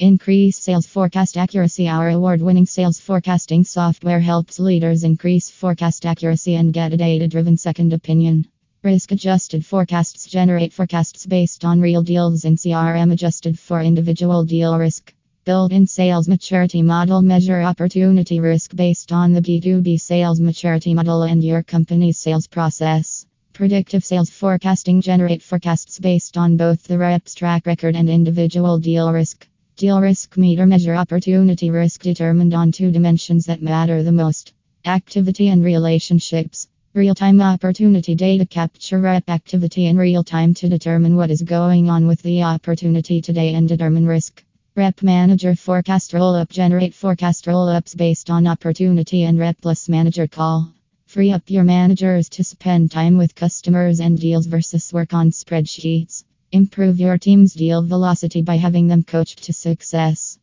Increase sales forecast accuracy. Our award winning sales forecasting software helps leaders increase forecast accuracy and get a data driven second opinion. Risk adjusted forecasts generate forecasts based on real deals in CRM adjusted for individual deal risk. Build in sales maturity model measure opportunity risk based on the B2B sales maturity model and your company's sales process. Predictive sales forecasting generate forecasts based on both the rep's track record and individual deal risk. Deal risk meter measure opportunity risk determined on two dimensions that matter the most activity and relationships. Real time opportunity data capture rep activity in real time to determine what is going on with the opportunity today and determine risk. Rep manager forecast roll up generate forecast roll ups based on opportunity and rep plus manager call. Free up your managers to spend time with customers and deals versus work on spreadsheets. Improve your team's deal velocity by having them coached to success.